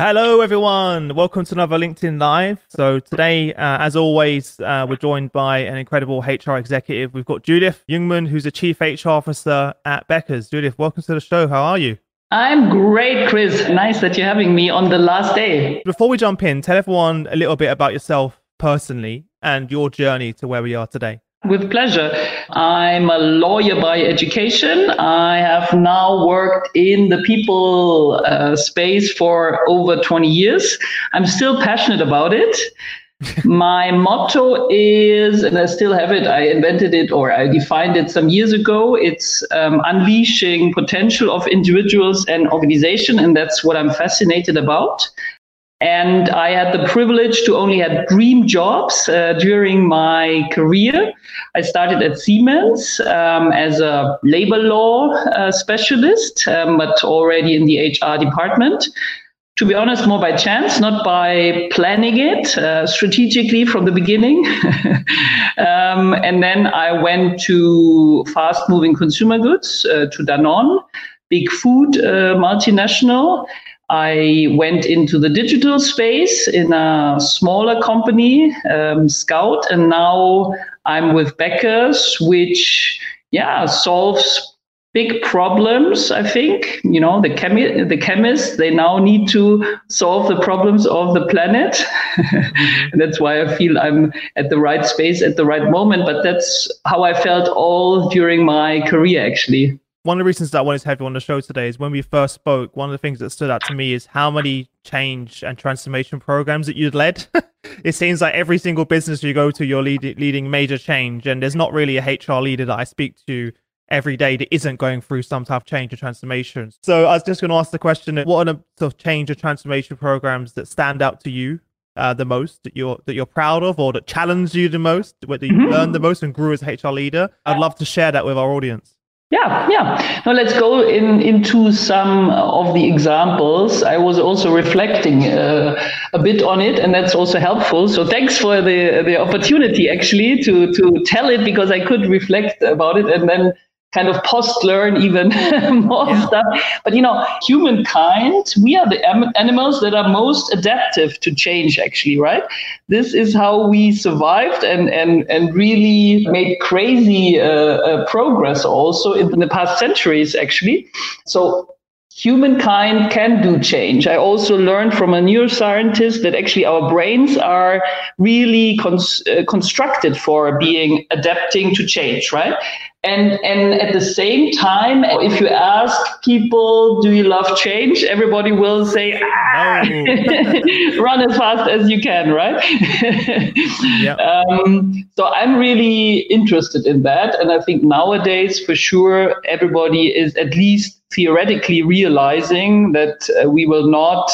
Hello, everyone. Welcome to another LinkedIn Live. So, today, uh, as always, uh, we're joined by an incredible HR executive. We've got Judith Jungmann, who's a chief HR officer at Becker's. Judith, welcome to the show. How are you? I'm great, Chris. Nice that you're having me on the last day. Before we jump in, tell everyone a little bit about yourself personally and your journey to where we are today. With pleasure. I'm a lawyer by education. I have now worked in the people uh, space for over 20 years. I'm still passionate about it. My motto is, and I still have it, I invented it or I defined it some years ago. It's um, unleashing potential of individuals and organization. And that's what I'm fascinated about. And I had the privilege to only have dream jobs uh, during my career. I started at Siemens um, as a labor law uh, specialist, um, but already in the HR department. To be honest, more by chance, not by planning it uh, strategically from the beginning. um, and then I went to fast moving consumer goods, uh, to Danone, big food uh, multinational I went into the digital space in a smaller company, um, Scout, and now I'm with Becker's, which yeah solves big problems. I think you know the chemi- the chemists they now need to solve the problems of the planet. mm-hmm. that's why I feel I'm at the right space at the right moment. But that's how I felt all during my career, actually one of the reasons that I wanted to have you on the show today is when we first spoke, one of the things that stood out to me is how many change and transformation programs that you'd led. it seems like every single business you go to, you're lead, leading major change, and there's not really a HR leader that I speak to every day that isn't going through some type of change or transformation. So I was just going to ask the question: What are the sort of change or transformation programs that stand out to you uh, the most that you're that you're proud of, or that challenge you the most, whether you mm-hmm. learned the most and grew as a HR leader? I'd love to share that with our audience. Yeah, yeah. Now let's go in into some of the examples. I was also reflecting uh, a bit on it, and that's also helpful. So thanks for the the opportunity actually to to tell it because I could reflect about it and then kind of post learn even more yeah. stuff. But you know, humankind, we are the am- animals that are most adaptive to change, actually, right? This is how we survived and and and really made crazy uh, uh, progress also in the past centuries, actually. So humankind can do change. I also learned from a neuroscientist that actually our brains are really cons- uh, constructed for being adapting to change, right? And, and at the same time, if you ask people, do you love change? Everybody will say, ah, no. run as fast as you can, right? yep. um, so I'm really interested in that. And I think nowadays, for sure, everybody is at least theoretically realizing that uh, we will not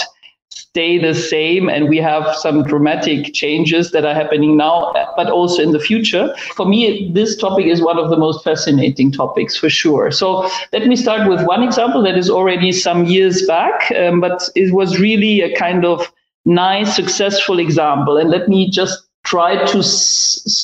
stay the same and we have some dramatic changes that are happening now but also in the future. For me this topic is one of the most fascinating topics for sure. So let me start with one example that is already some years back um, but it was really a kind of nice successful example. And let me just try to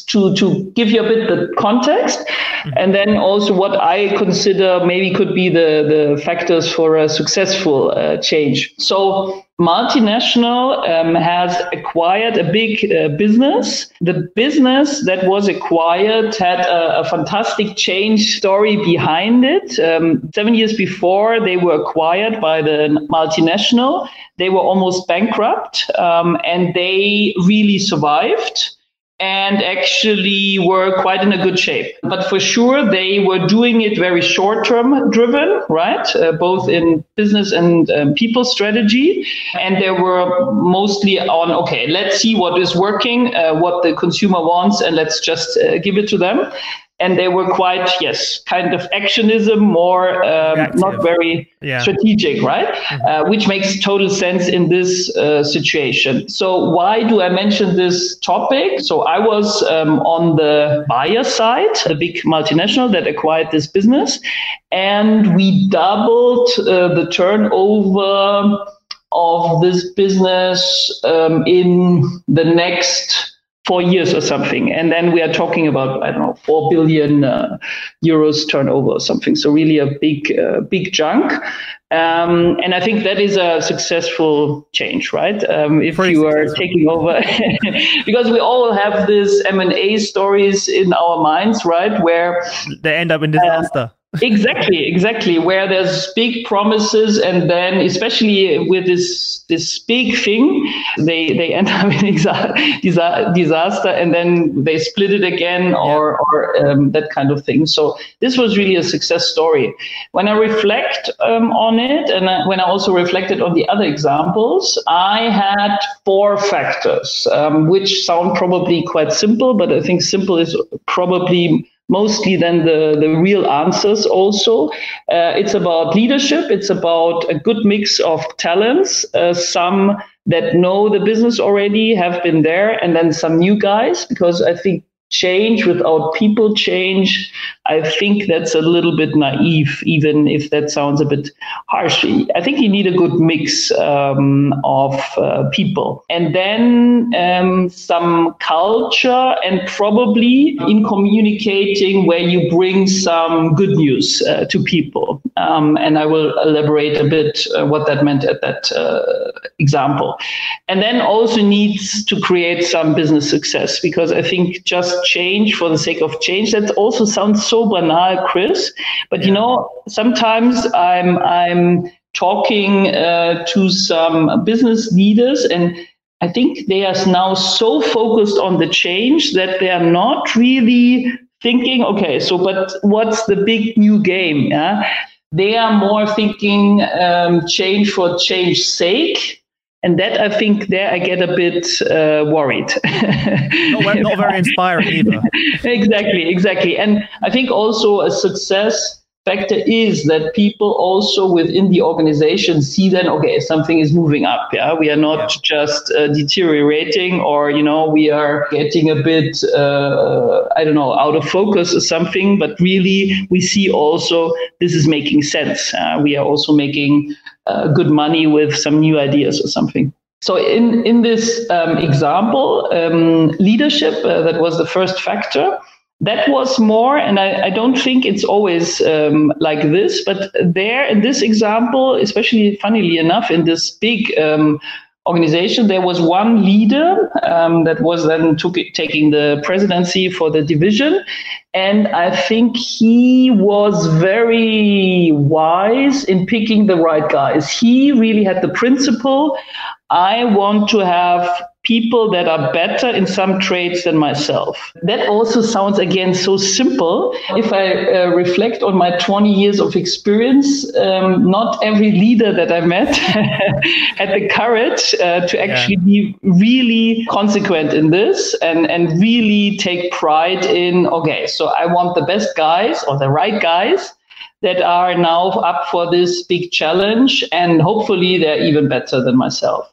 to to give you a bit the context mm-hmm. and then also what i consider maybe could be the the factors for a successful uh, change. So multinational um, has acquired a big uh, business. The business that was acquired had a, a fantastic change story behind it. Um, seven years before they were acquired by the multinational, they were almost bankrupt um, and they really survived and actually were quite in a good shape. But for sure, they were doing it very short term driven, right? Uh, both in business and um, people strategy. And they were mostly on, okay, let's see what is working, uh, what the consumer wants, and let's just uh, give it to them and they were quite yes kind of actionism more um, not very yeah. strategic right mm-hmm. uh, which makes total sense in this uh, situation so why do i mention this topic so i was um, on the buyer side a big multinational that acquired this business and we doubled uh, the turnover of this business um, in the next four years or something. And then we are talking about, I don't know, 4 billion uh, euros turnover or something. So really a big, uh, big chunk. Um, and I think that is a successful change, right? Um, if Pretty you are taking over, because we all have this M and A stories in our minds, right? Where they end up in disaster. Uh, exactly exactly. Where there's big promises and then especially with this this big thing they they end up in disaster and then they split it again or or um, that kind of thing. So this was really a success story. When i reflect um, on it and I, when i also reflected on the other examples i had four factors um, which sound probably quite simple but i think simple is probably mostly than the, the real answers also. Uh, it's about leadership. It's about a good mix of talents, uh, some that know the business already, have been there, and then some new guys, because I think change without people change, I think that's a little bit naive, even if that sounds a bit harsh. I think you need a good mix um, of uh, people. And then um, some culture, and probably in communicating where you bring some good news uh, to people. Um, and I will elaborate a bit uh, what that meant at that uh, example. And then also needs to create some business success because I think just change for the sake of change. That also sounds so banal, Chris. But you know, sometimes I'm I'm talking uh, to some business leaders and I think they are now so focused on the change that they are not really thinking, okay, so but what's the big new game? Yeah? They are more thinking um, change for change sake and that I think there I get a bit uh, worried. not, not very inspiring either. exactly, exactly. And I think also a success factor is that people also within the organization see then okay something is moving up yeah we are not yeah. just uh, deteriorating or you know we are getting a bit uh, i don't know out of focus or something but really we see also this is making sense uh, we are also making uh, good money with some new ideas or something. So in in this um, example, um, leadership uh, that was the first factor. That was more, and I, I don't think it's always um, like this, but there in this example, especially funnily enough, in this big um, organization, there was one leader um, that was then took, taking the presidency for the division. And I think he was very wise in picking the right guys. He really had the principle I want to have people that are better in some traits than myself. That also sounds again so simple. If I uh, reflect on my 20 years of experience, um, not every leader that I met had the courage uh, to actually yeah. be really consequent in this and, and really take pride in, okay, so I want the best guys or the right guys that are now up for this big challenge and hopefully they're even better than myself.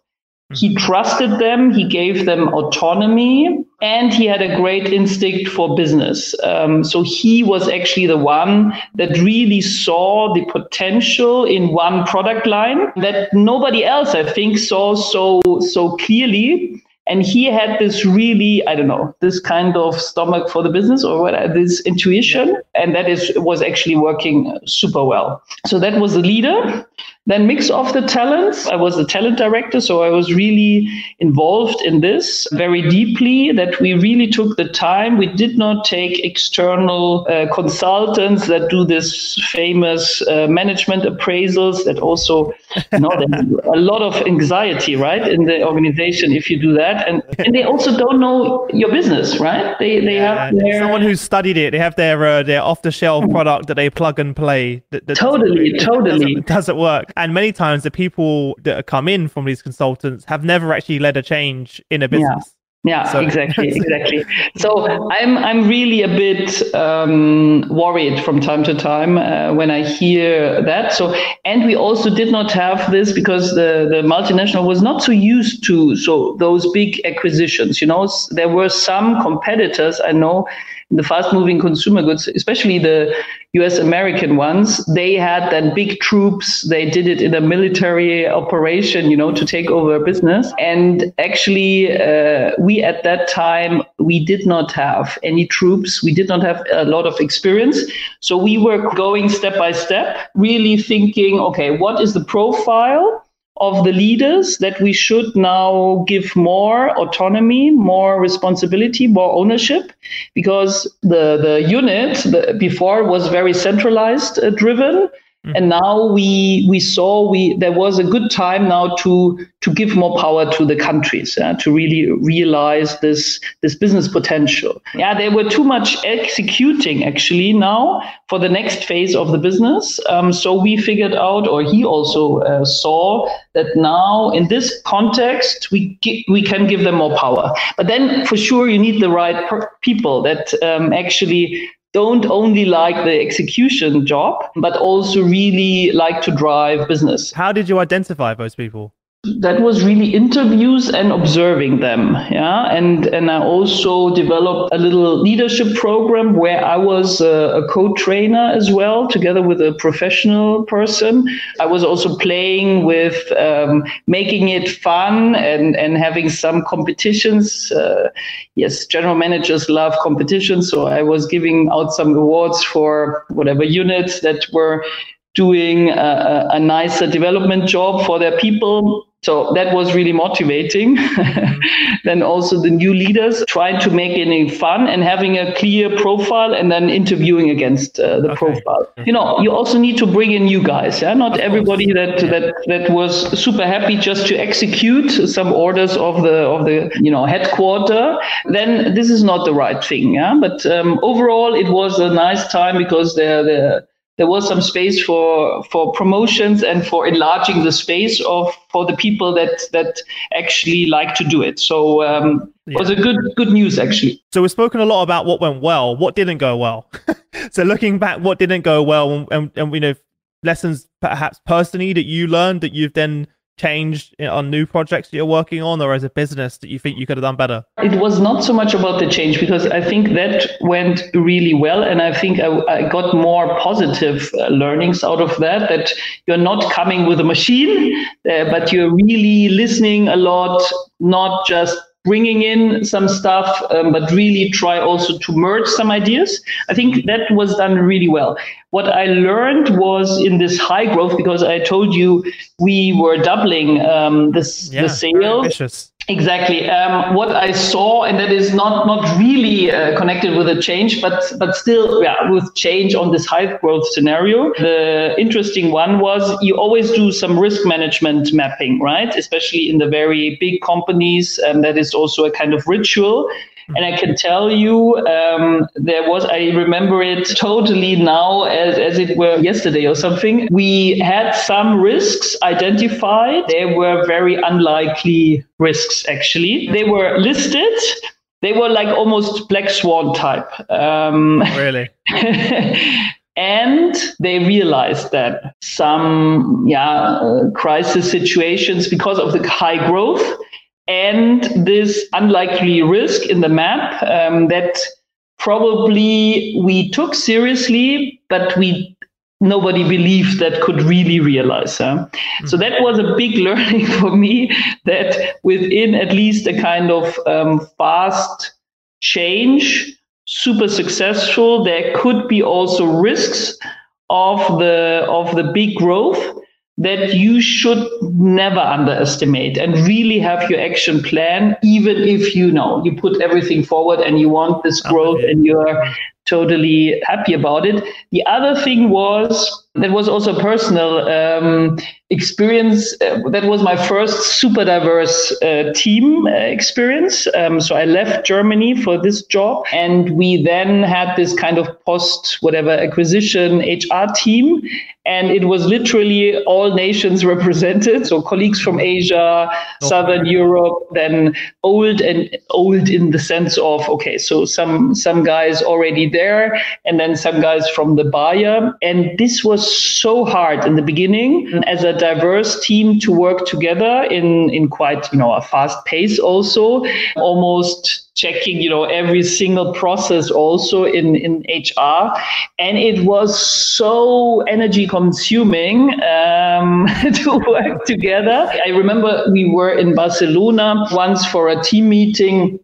He mm-hmm. trusted them, he gave them autonomy, and he had a great instinct for business. Um, so he was actually the one that really saw the potential in one product line that nobody else, I think, saw so so clearly. And he had this really, I don't know, this kind of stomach for the business or what, this intuition, and that is was actually working super well. So that was the leader. Then mix of the talents. I was the talent director, so I was really involved in this very deeply. That we really took the time. We did not take external uh, consultants that do this famous uh, management appraisals. That also, you know, a lot of anxiety, right, in the organization if you do that, and and they also don't know your business, right? They they yeah, have their... someone who's studied it. They have their uh, their off the shelf product that they plug and play. That, that totally, doesn't, totally doesn't, doesn't work. And many times the people that come in from these consultants have never actually led a change in a business. Yeah. Yeah, so. exactly, exactly. So I'm I'm really a bit um, worried from time to time uh, when I hear that. So and we also did not have this because the the multinational was not so used to so those big acquisitions. You know, there were some competitors I know in the fast moving consumer goods, especially the US American ones, they had then big troops. They did it in a military operation, you know, to take over a business. And actually, uh, we at that time, we did not have any troops. We did not have a lot of experience. So we were going step by step, really thinking, okay, what is the profile? Of the leaders that we should now give more autonomy, more responsibility, more ownership, because the the unit the, before was very centralized uh, driven. Mm-hmm. And now we we saw we there was a good time now to to give more power to the countries uh, to really realize this this business potential. Yeah, they were too much executing actually now for the next phase of the business. Um, so we figured out, or he also uh, saw that now in this context we we can give them more power. But then for sure you need the right per- people that um, actually don't only like the execution job, but also really like to drive business. How did you identify those people? That was really interviews and observing them yeah? And and i also developed a little leadership program where i was a, a, co-trainer as well together with a professional person. I was also playing with um, making it fun and and having some competitions. Uh, yes general managers love competitions so i was giving out some awards for whatever units that were doing a, a, nicer development job for their people so that was really motivating. then also the new leaders trying to make it fun and having a clear profile and then interviewing against uh, the okay. profile. You know, you also need to bring in new guys. Yeah, not everybody that that that was super happy just to execute some orders of the of the you know headquarter. Then this is not the right thing. Yeah, but um, overall it was a nice time because they're they're there was some space for for promotions and for enlarging the space of for the people that that actually like to do it. So um, yeah. it was a good good news actually. So we've spoken a lot about what went well. What didn't go well? so looking back, what didn't go well, and, and, and you know lessons perhaps personally that you learned that you've then changed on new projects that you're working on or as a business that you think you could have done better? It was not so much about the change because I think that went really well. And I think I, I got more positive uh, learnings out of that, that you're not coming with a machine, uh, but you're really listening a lot, not just bringing in some stuff, um, but really try also to merge some ideas. I think that was done really well. What I learned was in this high growth, because I told you we were doubling um, this, yeah, the sales. Exactly. Um, what I saw, and that is not not really uh, connected with a change, but but still, yeah, with change on this high growth scenario. The interesting one was you always do some risk management mapping, right? Especially in the very big companies, and that is also a kind of ritual. And I can tell you, um, there was, I remember it totally now as, as it were yesterday or something. We had some risks identified. They were very unlikely risks, actually. They were listed. They were like almost black swan type. Um, really? and they realized that some yeah uh, crisis situations because of the high growth and this unlikely risk in the map um, that probably we took seriously, but we nobody believed that could really realize. Huh? Mm-hmm. So that was a big learning for me that within at least a kind of um, fast change, super successful, there could be also risks of the of the big growth that you should never underestimate and really have your action plan, even if you know you put everything forward and you want this growth and you're totally happy about it. The other thing was that was also personal um, experience. Uh, that was my first super diverse uh, team uh, experience. Um, so I left Germany for this job, and we then had this kind of post whatever acquisition HR team, and it was literally all nations represented. So colleagues from Asia, okay. Southern Europe, then old and old in the sense of okay, so some some guys already there, and then some guys from the buyer, and this was so hard in the beginning as a diverse team to work together in, in quite, you know, a fast pace also, almost checking, you know, every single process also in, in HR. And it was so energy consuming um, to work together. I remember we were in Barcelona once for a team meeting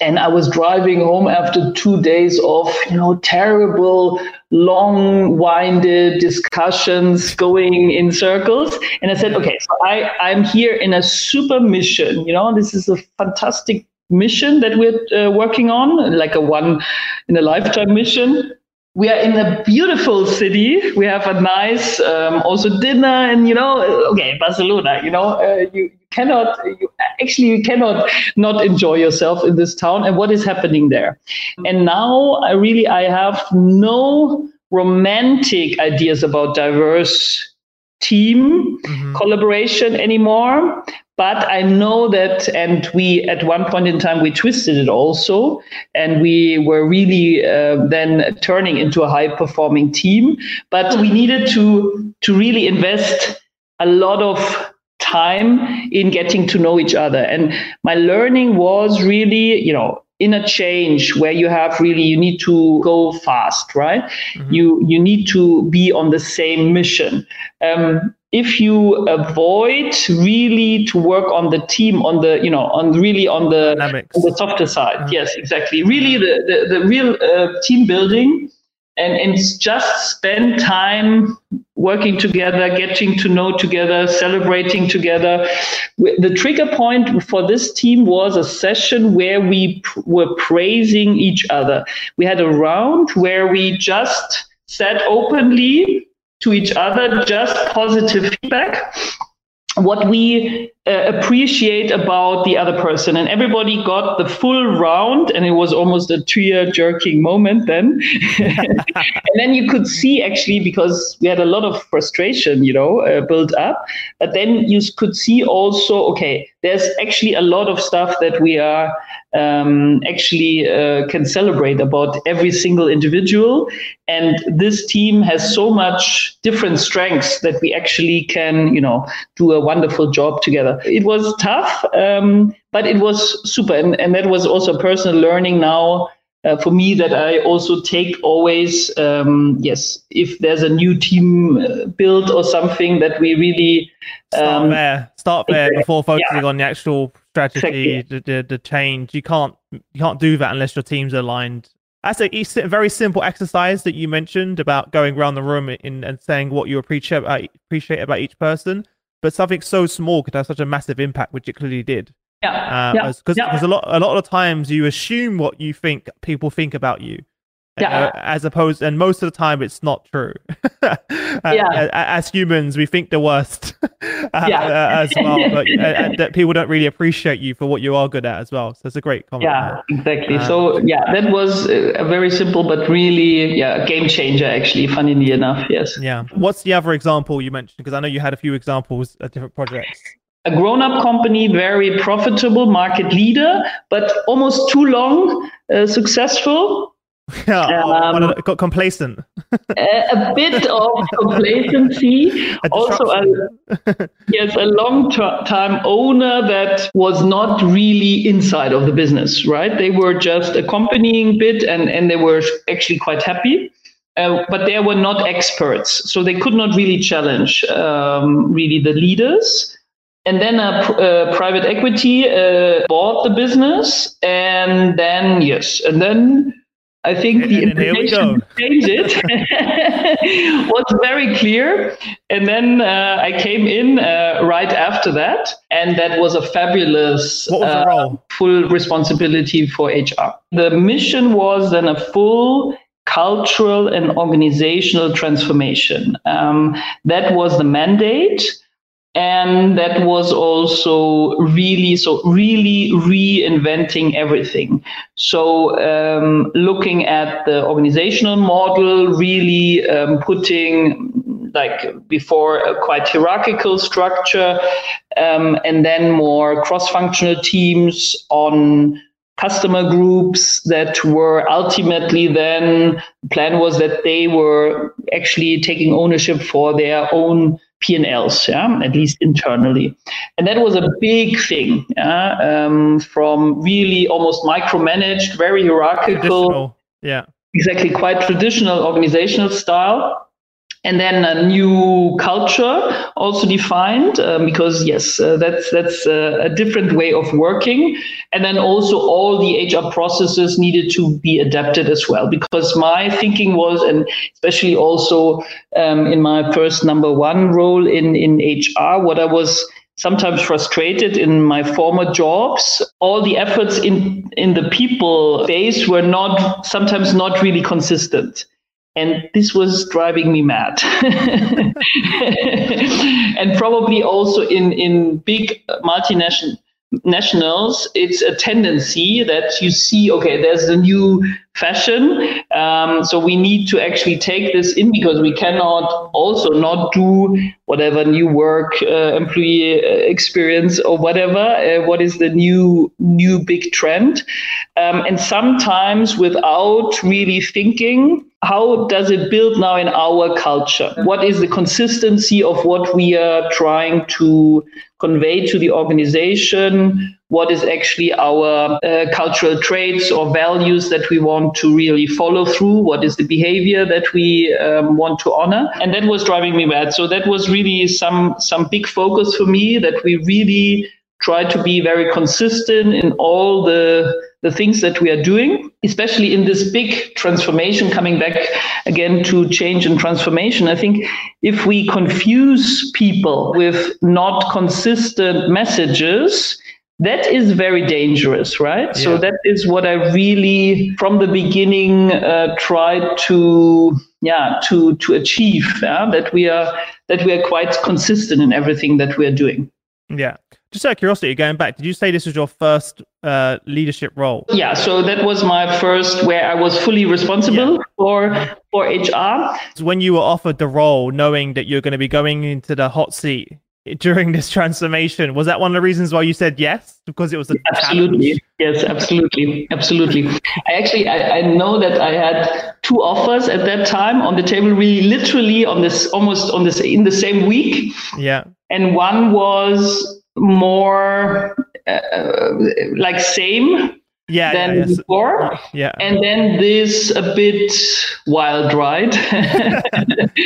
and I was driving home after two days of, you know, terrible, long-winded discussions going in circles. And I said, okay, so I, I'm here in a super mission. You know, this is a fantastic mission that we're uh, working on, like a one in a lifetime mission we are in a beautiful city. We have a nice um, also dinner, and you know, okay, Barcelona. You know, uh, you, cannot you, actually you cannot not enjoy yourself in this town and what is happening there. And now I really I have no romantic ideas about diverse team mm-hmm. collaboration anymore but I know that, and we at one point in time we twisted it also, and we were really uh, then turning into a high performing team. But we needed to to really invest a lot of time in getting to know each other. And my learning was really, you know, in a change where you have really you need to go fast right mm-hmm. you you need to be on the same mission um, if you avoid really to work on the team on the you know on really on the, on the softer side mm-hmm. yes exactly really the the, the real uh, team building and, and just spend time working together, getting to know together, celebrating together. The trigger point for this team was a session where we were praising each other. We had a round where we just said openly to each other just positive feedback. What we uh, appreciate about the other person and everybody got the full round and it was almost a tear jerking moment then and then you could see actually because we had a lot of frustration you know uh, built up but then you could see also okay there's actually a lot of stuff that we are um, actually uh, can celebrate about every single individual. And this team has so much different strengths that we actually can, you know, do a wonderful job together. It was tough, um, but it was super. And, and that was also personal learning now uh, for me that I also take always, um, yes, if there's a new team uh, built or something that we really start um, there, start there before focusing yeah. on the actual strategy, the, the, the change. You can't you can't do that unless your team's aligned. That's a, very simple exercise that you mentioned about going around the room in, and saying what you appreciate about, appreciate about each person. But something so small could have such a massive impact, which it clearly did. Yeah. Because uh, yeah. yeah. a lot a lot of times you assume what you think people think about you. Yeah. Uh, as opposed, and most of the time it's not true. uh, yeah. As humans, we think the worst. uh, yeah. Uh, as well, but that people don't really appreciate you for what you are good at as well. So it's a great comment. Yeah, exactly. so yeah, that was a very simple but really yeah game changer. Actually, funnily enough, yes. Yeah. What's the other example you mentioned? Because I know you had a few examples of different projects a grown up company, very profitable market leader, but almost too long uh, successime. Yeah, um, got complacent. a, bit of complacency. A also, a, yes, a long time owner that was not really inside of the business, right? They were just accompanying bit and, and they were actually quite happy. Uh, but they were not experts, so they could not really challenge um, really the leaders and then a, a private equity uh, bought the business, and then yes, and then I think and, the information changed it was very clear. And then uh, I came in uh, right after that, and that was a fabulous was uh, full responsibility for HR. The mission was then a full cultural and organizational transformation. Um, that was the mandate and that was also really so really reinventing everything. So um, looking at the organizational model really um, putting like before a quite hierarchical structure um, and then more cross-functional teams on customer groups that were ultimately then the plan was that they were actually taking ownership for their own P&Ls, yeah, at least internally. And that was a big thing, yeah, um, from really almost micromanaged, very hierarchical, yeah, exactly quite traditional organizational style and then a new culture also defined um, because yes uh, that's that's uh, a different way of working. And then also all the hr processes needed to be adapted as well because my thinking was and especially also um, in my first number one role in in hr what i was sometimes frustrated in my former jobs all the efforts in in the people base were not sometimes not really consistent and this was driving me mad. And probably also in in big multinational nationals it's a tendency that you see okay there's a new fashion um, so we need to actually take this in because we cannot also not do whatever new work uh, employee uh, experience or whatever uh, what is the new new big trend um, and sometimes without really thinking how does it build now in our culture? What is the consistency of what we are trying to convey to the organization? What is actually our uh, cultural traits or values that we want to really follow through? What is the behavior that we um, want to honor? And that was driving me mad. So that was really some some big focus for me that we really try to be very consistent in all the the things that we are doing, especially in this big transformation, coming back again to change and transformation. I think if we confuse people with not consistent messages, that is very dangerous, right? Yeah. So that is what I really, from the beginning, uh, tried to, yeah, to to achieve. Yeah? That we are that we are quite consistent in everything that we are doing. Yeah. Just out of curiosity, going back, did you say this was your first uh, leadership role? Yeah, so that was my first where I was fully responsible yeah. for for HR. When you were offered the role, knowing that you're going to be going into the hot seat during this transformation, was that one of the reasons why you said yes? Because it was a absolutely challenge? yes, absolutely, absolutely. I actually I, I know that I had two offers at that time on the table, really literally on this almost on this in the same week. Yeah, and one was more uh, like same yeah, than yeah, before. Yeah. And then this a bit wild ride.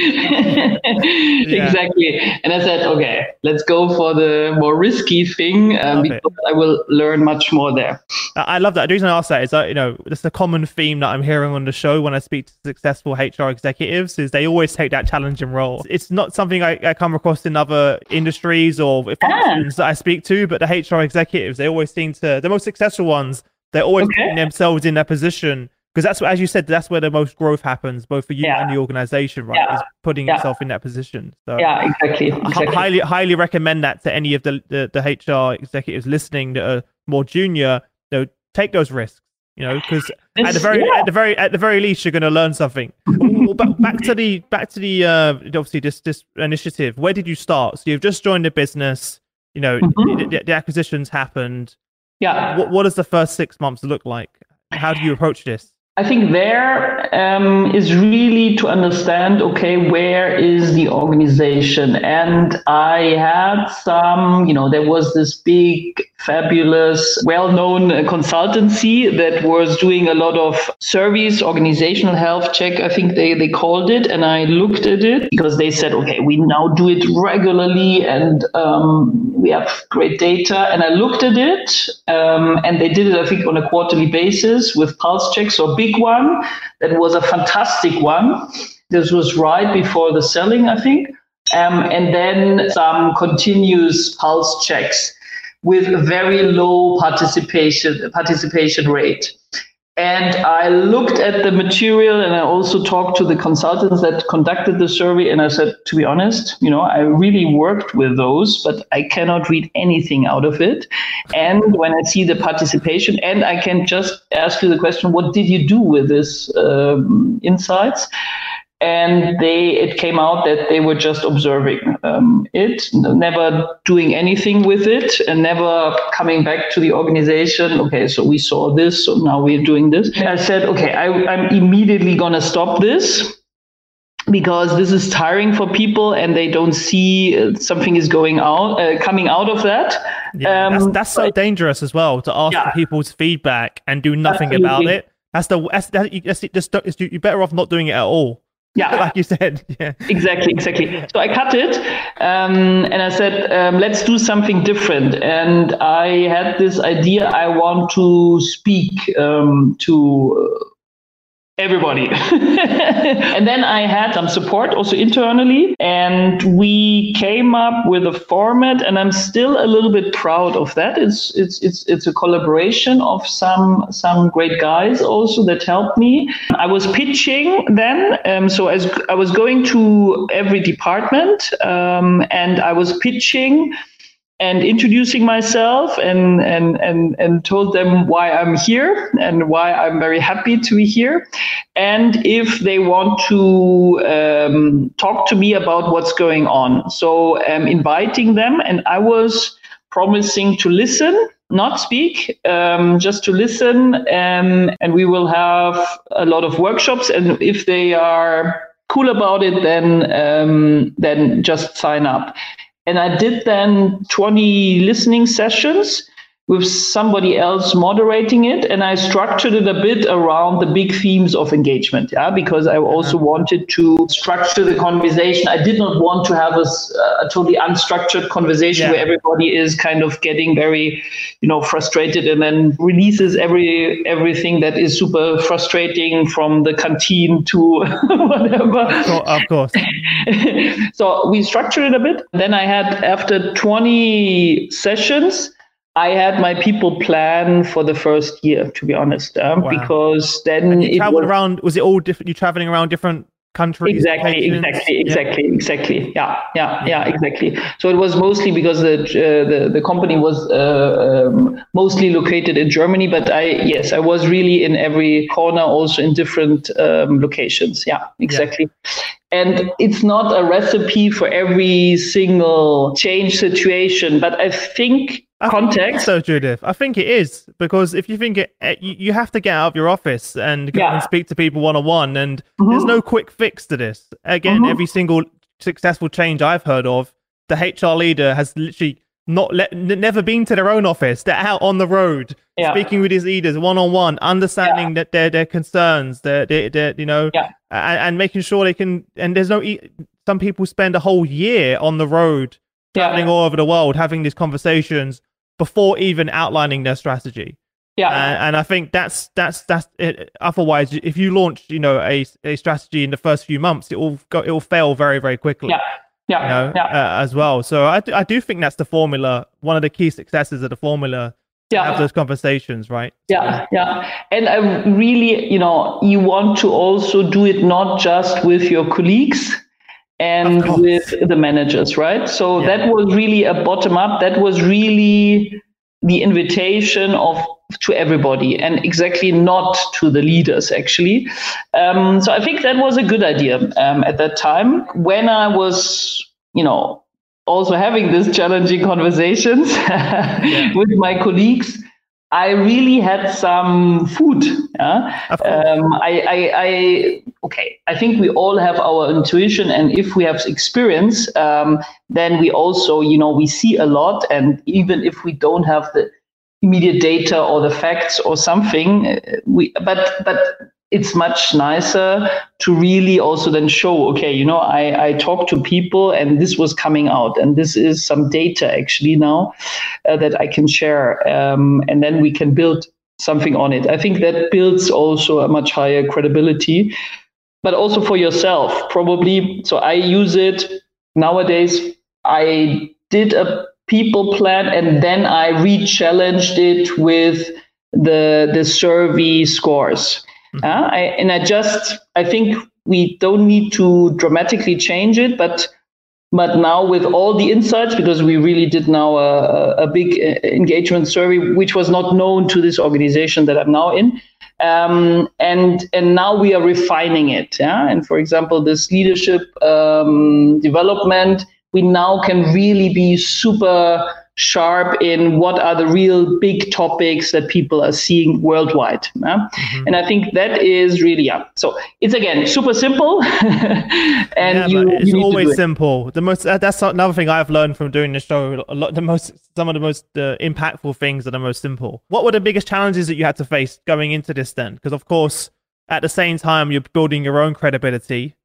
exactly. And I said, okay, let's go for the more risky thing um, because it. I will learn much more there. I love that. The reason I ask that is that, you know, it's a common theme that I'm hearing on the show when I speak to successful HR executives is they always take that challenging role. It's not something I, I come across in other industries or functions ah. that I speak to, but the HR executives, they always seem to, the most successful ones, they're always okay. putting themselves in that position because that's what, as you said, that's where the most growth happens, both for you yeah. and the organization, right? Yeah. Is putting yeah. yourself in that position. So yeah, exactly. exactly. I highly, highly recommend that to any of the, the, the HR executives listening that are more junior. You know, take those risks. You know, because at the very, at the very, at the very least, you're going to learn something. well, back, back to the, back to the, uh, obviously this, this initiative. Where did you start? So you've just joined the business. You know, mm-hmm. the, the acquisitions happened yeah. What, what does the first six months look like? How do you approach this? I think there um, is really to understand okay, where is the organization? And I had some, you know, there was this big, fabulous, well known consultancy that was doing a lot of service, organizational health check, I think they, they called it. And I looked at it because they said, okay, we now do it regularly and um, we have great data. And I looked at it um, and they did it, I think, on a quarterly basis with pulse checks or big one. That was a fantastic one. This was right before the selling, I think. Um, and then some continuous pulse checks with a very low participation participation rate. And I looked at the material and I also talked to the consultants that conducted the survey. And I said, to be honest, you know, I really worked with those, but I cannot read anything out of it. And when I see the participation, and I can just ask you the question, what did you do with this um, insights? And they it came out that they were just observing um, it never doing anything with it and never coming back to the organization. Okay so we saw this so now we're doing this. I said okay I, i'm immediately going to stop this because this is tiring for people and they don't see uh, something is going out uh, coming out of that. Yeah, um, that's, that's so but, dangerous as well to ask yeah. for people's feedback and do nothing Absolutely. about it. That's the that's, that, you, that's, just you're better off not doing it at all yeah, like you said. Yeah. Exactly, exactly. So I cut it, um, and I said, um, let's do something different. And I had this idea. I want to speak um, to everybody. and then I had some support also internally, and we came up with a format, and I'm still a little bit proud of that. It's it's it's it's a collaboration of some some great guys also that helped me. I was pitching then, um, so as I was going to every department, um, and I was pitching and introducing myself and, and, and, and told them why I'm here and why I'm very happy to be here. And if they want to um, talk to me about what's going on. So I'm inviting them, and I was promising to listen not speak, um, just to listen. Um, and we will have a lot of workshops. And if they are cool about it, then um, then just sign up. And I did then 20 listening sessions with somebody else moderating it. And I structured it a bit around the big themes of engagement, yeah, because I also uh-huh. wanted to structure the conversation. I did not want to have a, a totally unstructured conversation yeah. where everybody is kind of getting very, you know, frustrated and then releases every everything that is super frustrating from the canteen to whatever. So of course. so we structured it a bit. Then I had after 20 sessions, I had my people plan for the first year, to be honest, um, wow. because then and you traveled was, around. Was it all different? You traveling around different countries? Exactly, exactly, exactly, yeah. exactly. Yeah, yeah, yeah, exactly. So it was mostly because the uh, the the company was uh, um, mostly located in Germany, but I yes, I was really in every corner, also in different um, locations. Yeah, exactly. Yeah. And it's not a recipe for every single change situation, but I think I context. so, Judith, I think it is because if you think it, eh, you, you have to get out of your office and go yeah. and speak to people one on one, and mm-hmm. there's no quick fix to this. Again, mm-hmm. every single successful change I've heard of, the HR leader has literally not let, never been to their own office. They're out on the road, yeah. speaking with his leaders one on one, understanding yeah. that their their concerns, their, their, their you know, and, and, making sure they can. And there's no. Some people spend a whole year on the road, traveling all over the world, having these conversations before even outlining their strategy. Yeah, and, and I think that's that's that's it. Otherwise, if you launch, you know, a a strategy in the first few months, it will go, it will fail very very quickly. Yeah. Yeah, you know, yeah. Uh, as well. So I, I do think that's the formula. One of the key successes of the formula yeah. have those conversations, right? Yeah, yeah. And I really, you know, you want to also do it not just with your colleagues, and with the managers, right? So yeah. that was really a bottom up. That was really the invitation of to everybody and exactly not to the leaders actually um, so i think that was a good idea um, at that time when i was you know also having these challenging conversations yeah. with my colleagues I really had some food. Yeah? Um, I, I, I, okay. I think we all have our intuition, and if we have experience, um, then we also, you know, we see a lot. And even if we don't have the immediate data or the facts or something, uh, we, but, but it's much nicer to really also then show okay you know i i talk to people and this was coming out and this is some data actually now uh, that i can share um, and then we can build something on it. I think that builds also a much higher credibility but also for yourself probably. So i use it nowadays. I did a people plan and then i re-challenged it with the the survey scores Mm-hmm. Uh, I, and I just, I think we don't need to dramatically change it, but But now with all the insights, because we really did now a, a big uh, engagement survey, which was not known to this organization that I'm now in, um, and and now we are refining it. Yeah, and for example, this leadership um, development, we now can really be super sharp in what are the real big topics that people are seeing worldwide. Yeah? Mm-hmm. And I think that is really yeah. So it's again super simple, and yeah, you, it's you always simple. The most uh, that's another thing I've learned from doing the show. A lot the most some of the most uh, impactful things are the most simple. What were the biggest challenges that you had to face going into this then? Because of course, at the same time, you're building your own credibility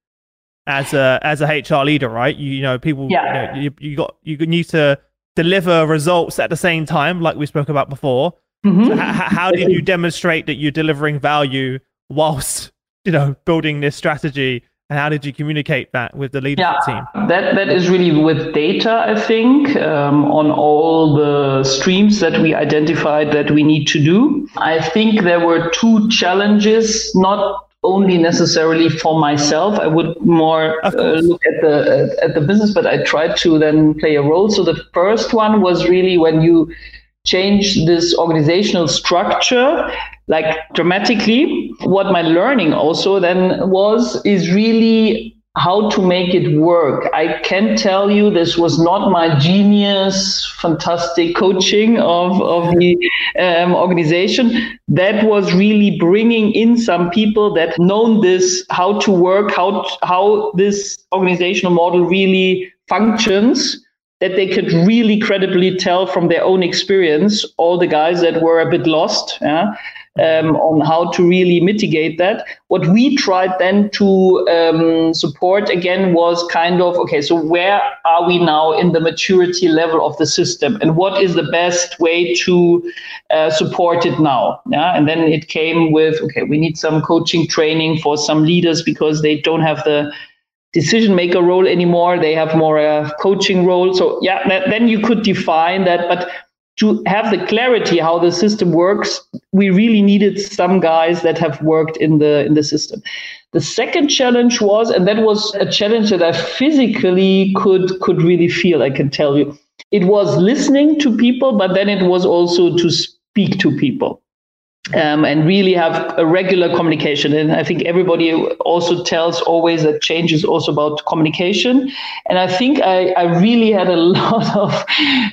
as a as a HR leader, right? You, you know, people, yeah. you, know, you, you got you need to deliver results at the same time, like we spoke about before. Mm-hmm. So h- how did you demonstrate that you're delivering value whilst you know building this strategy? And how did you communicate that with the leadership yeah, team? That that is really with data, I think, um, on all the streams that we identified that we need to do. I think there were two challenges, not only necessarily for myself. I would more uh, look at the at the business, but I tried to then play a role. So the first one was really when you change this organizational structure like dramatically what my learning also then was is really how to make it work. I can tell you this was not my genius, fantastic coaching of, of the um, organization. That was really bringing in some people that known this, how to work, how, how this organizational model really functions that they could really credibly tell from their own experience all the guys that were a bit lost yeah, um, on how to really mitigate that. What we tried then to um, support again was kind of okay, so where are we now in the maturity level of the system, and what is the best way to uh, support it now? Yeah, and then it came with okay, we need some coaching training for some leaders because they don't have the decision maker role anymore they have more a coaching role so yeah then you could define that but to have the clarity how the system works, we really needed some guys that have worked in the in the system. The second challenge was, and that was a challenge that I physically could could really feel. I can tell you, it was listening to people, but then it was also to speak to people um, and really have a regular communication. And I think everybody also tells always that change is also about communication. And I think I, I really had a lot of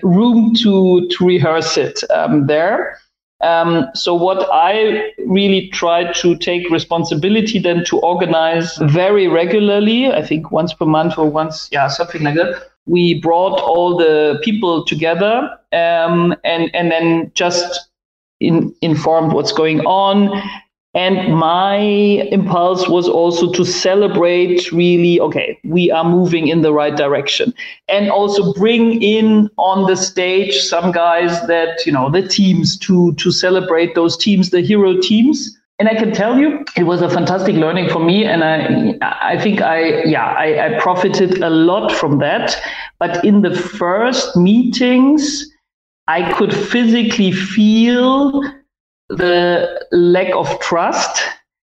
room to, to rehearse it um, there. Um, so what I really tried to take responsibility then to organize very regularly, I think once per month or once, yeah, something like that. We brought all the people together um, and and then just in, informed what's going on. And my impulse was also to celebrate really, okay, we are moving in the right direction. And also bring in on the stage some guys that, you know, the teams to, to celebrate those teams, the hero teams. And I can tell you, it was a fantastic learning for me. And I, I think I, yeah, I, I profited a lot from that. But in the first meetings, I could physically feel the lack of trust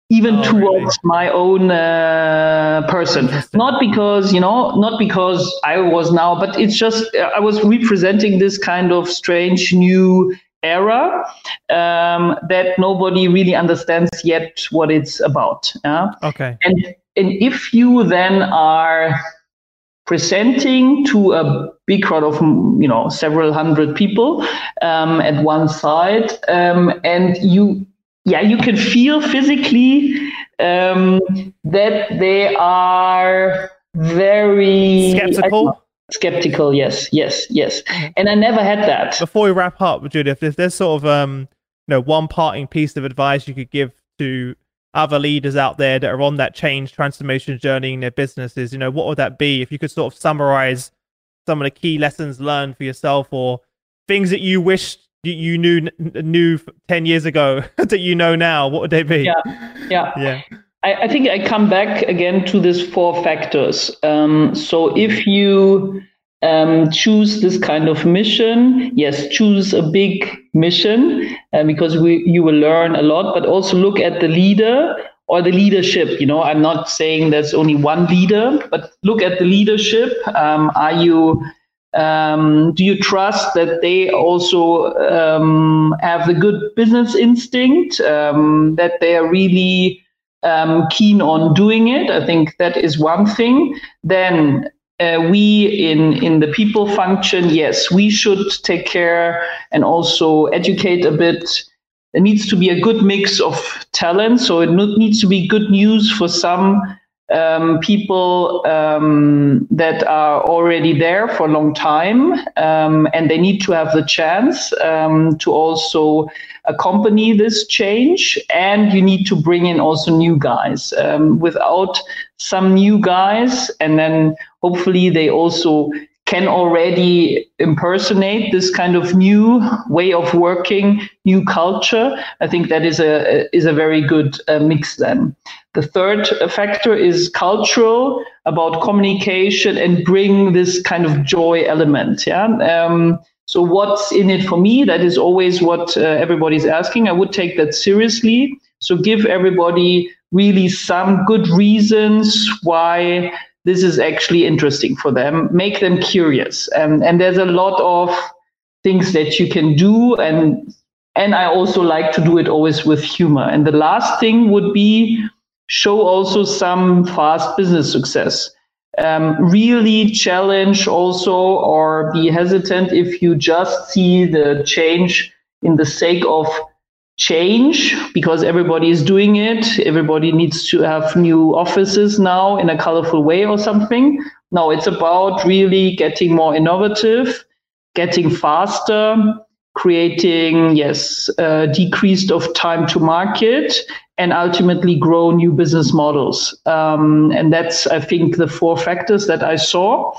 even oh, towards really? my own uh, person not because you know not because i was now but it's just i was representing this kind of strange new era um, that nobody really understands yet what it's about yeah? okay and and if you then are presenting to a big crowd of you know several hundred people um, at one side. Um, and you yeah you can feel physically um, that they are very skeptical? Skeptical yes yes yes. Mm-hmm. and i never had that. Before we wrap up judith if there's sort of um you know one parting piece of advice you could give to other leaders out there that are on that change transformation journey in their businesses, you know, what would that be? If you could sort of summarize some of the key lessons learned for yourself or things that you wished you knew knew 10 years ago that you know now, what would they be? Yeah. Yeah. yeah. I, I think I come back again to these four factors. Um, so if you um, choose this kind of mission. Yes, choose a big mission uh, because we, you will learn a lot, but also look at the leader. Or the leadership. You know, I'm not saying there's only one leader, but look at the leadership. Um, are you um, do you trust that they also um, have the good business instinct, um, that they are really um, keen on doing it? I think that is one thing. Then uh, we in in the people function, yes, we should take care and also educate a bit. There needs to be a good mix of talent, so it needs to be good news for some um, people um, that are already there for a long time, um, and they need to have the chance um, to also accompany this change. And you need to bring in also new guys. Um, without some new guys, and then hopefully they also can already impersonate this kind of new way of working, new culture. I think that is a is a very good uh, mix. Then the third factor is cultural about communication and bring this kind of joy element. Yeah. Um, so what's in it for me? That is always what uh, everybody's asking. I would take that seriously. So give everybody really some good reasons why this is actually interesting for them, make them curious. And, and there's a lot of things that you can do. And, and I also like to do it always with humor. And the last thing would be show also some fast business success. Um, really challenge also or be hesitant if you just see the change in the sake of change because everybody is doing it. Everybody needs to have new offices now in a colorful way or something. No, it's about really getting more innovative, getting faster, creating, yes, decreased of time to market and ultimately grow new business models. Um, and that's, I think, the four factors that I saw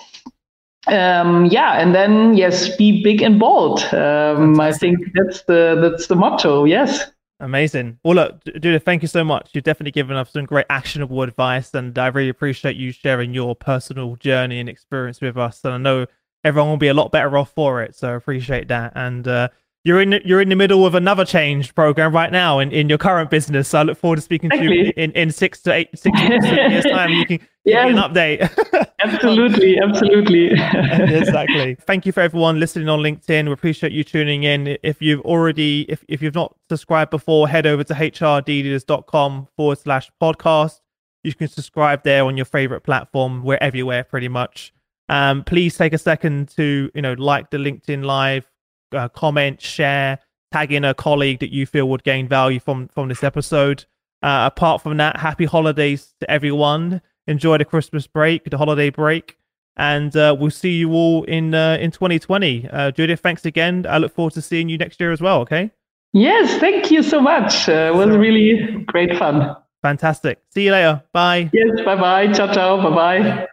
um, yeah, and then yes, be big and bold. Um, I think that's the that's the motto. Yes. Amazing. Well, look, Judith, thank you so much. You've definitely given us some great actionable advice, and I really appreciate you sharing your personal journey and experience with us. And I know everyone will be a lot better off for it. So I appreciate that. And uh, you're in you're in the middle of another change program right now in, in your current business. So I look forward to speaking to you in, in six to eight six years time. You can give me an update. absolutely, absolutely. exactly. Thank you for everyone listening on LinkedIn. We appreciate you tuning in. If you've already if, if you've not subscribed before, head over to hrdleaders.com forward slash podcast. You can subscribe there on your favorite platform. We're everywhere pretty much. Um, please take a second to you know like the LinkedIn live uh, comment, share, tag in a colleague that you feel would gain value from from this episode. Uh, apart from that, happy holidays to everyone. Enjoy the Christmas break, the holiday break, and uh, we'll see you all in uh, in 2020. Uh, Judith, thanks again. I look forward to seeing you next year as well. Okay. Yes, thank you so much. Uh, it was really great fun. Fantastic. See you later. Bye. Yes, bye bye. Ciao, ciao. Bye bye.